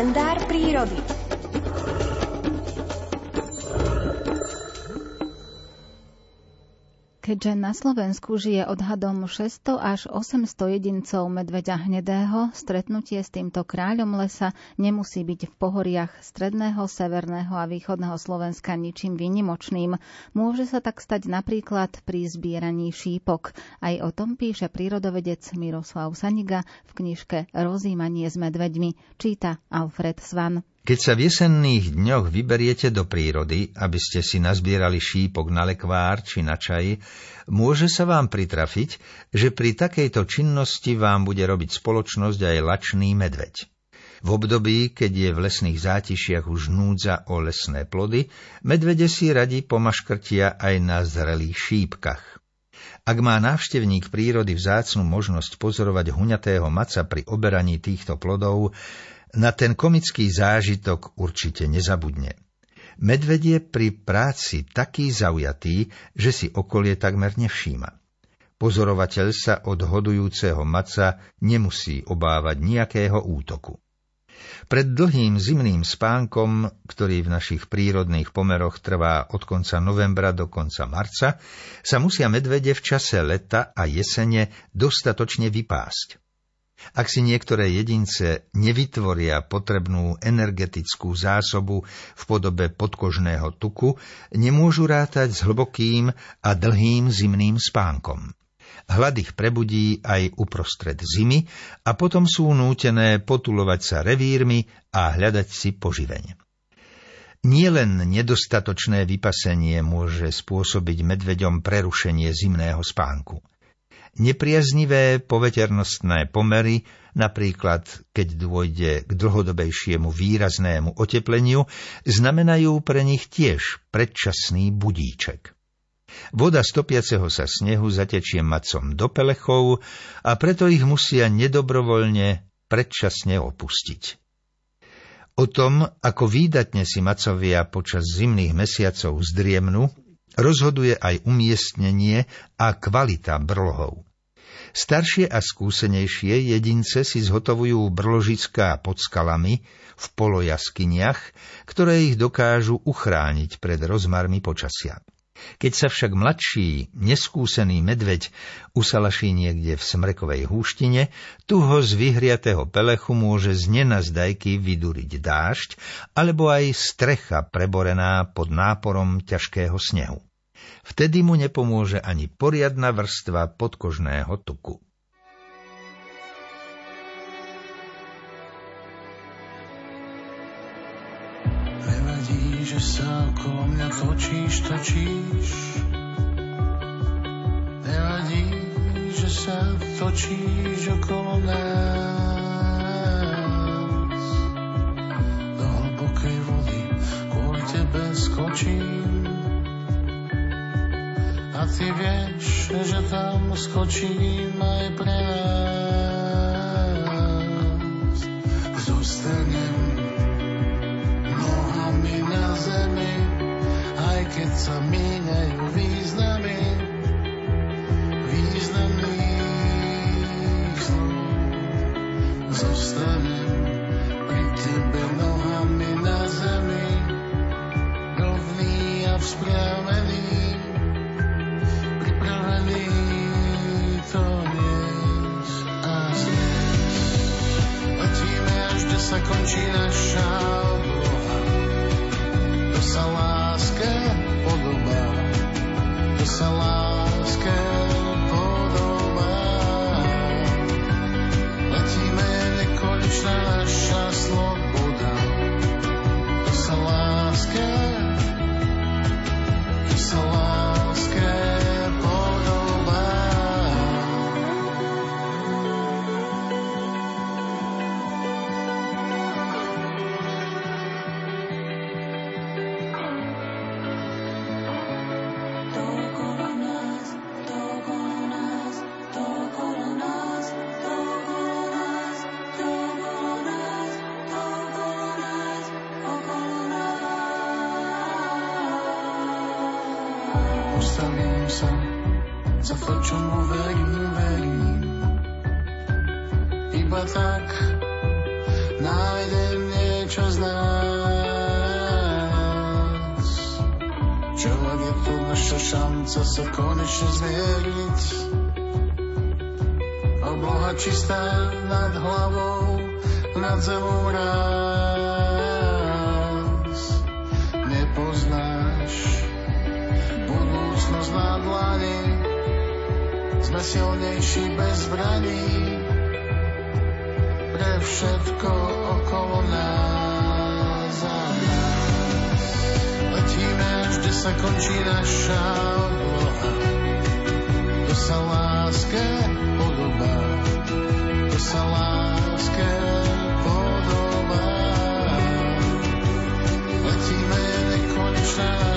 kalendár prírody. Keďže na Slovensku žije odhadom 600 až 800 jedincov medveďa hnedého, stretnutie s týmto kráľom lesa nemusí byť v pohoriach stredného, severného a východného Slovenska ničím výnimočným. Môže sa tak stať napríklad pri zbieraní šípok. Aj o tom píše prírodovedec Miroslav Saniga v knižke Rozímanie s medveďmi. Číta Alfred Svan. Keď sa v jesenných dňoch vyberiete do prírody, aby ste si nazbierali šípok na lekvár či na čaj, môže sa vám pritrafiť, že pri takejto činnosti vám bude robiť spoločnosť aj lačný medveď. V období, keď je v lesných zátišiach už núdza o lesné plody, medvede si radi pomaškrtia aj na zrelých šípkach. Ak má návštevník prírody vzácnu možnosť pozorovať huňatého maca pri oberaní týchto plodov, na ten komický zážitok určite nezabudne. Medveď je pri práci taký zaujatý, že si okolie takmer nevšíma. Pozorovateľ sa od hodujúceho maca nemusí obávať nejakého útoku. Pred dlhým zimným spánkom, ktorý v našich prírodných pomeroch trvá od konca novembra do konca marca, sa musia medvede v čase leta a jesene dostatočne vypásť. Ak si niektoré jedince nevytvoria potrebnú energetickú zásobu v podobe podkožného tuku, nemôžu rátať s hlbokým a dlhým zimným spánkom. Hlad ich prebudí aj uprostred zimy a potom sú nútené potulovať sa revírmi a hľadať si poživeň. Nielen nedostatočné vypasenie môže spôsobiť medveďom prerušenie zimného spánku. Nepriaznivé poveternostné pomery, napríklad keď dôjde k dlhodobejšiemu výraznému otepleniu, znamenajú pre nich tiež predčasný budíček. Voda stopiaceho sa snehu zatečie macom do pelechov a preto ich musia nedobrovoľne predčasne opustiť. O tom, ako výdatne si macovia počas zimných mesiacov zdriemnu, rozhoduje aj umiestnenie a kvalita brlohov. Staršie a skúsenejšie jedince si zhotovujú brložická pod skalami v polojaskyniach, ktoré ich dokážu uchrániť pred rozmarmi počasia. Keď sa však mladší, neskúsený medveď usalaší niekde v smrekovej húštine, tu ho z vyhriatého pelechu môže z nenazdajky vyduriť dážď alebo aj strecha preborená pod náporom ťažkého snehu. Vtedy mu nepomôže ani poriadna vrstva podkožného tuku. Že sa okolo mňa točíš, točíš. Nevadí, že sa točíš okolo nás. Do hlbokej vody kvôli tebe skočím. A ty vieš, že tam skočím aj pre nás. Keď sa míňajú významy. Významných slov. Zostanem pri tebe nohami na zemi, rovný a vzpriamený. sa končí naša obloha. To sa to sa postavím sa za to, čomu verím, verím. Iba tak nájdem nie čas nás. Čo ak je tu naša šanca sa konečne zmieriť? Obloha čistá nad hlavou, nad zemou raz. Na dlani, sme silnejší bez zbraní pre všetko okolo nás a. Letíme kde sa končí naša obloha. To sa láske podobá, to sa láske podobá. Letíme, nekonečná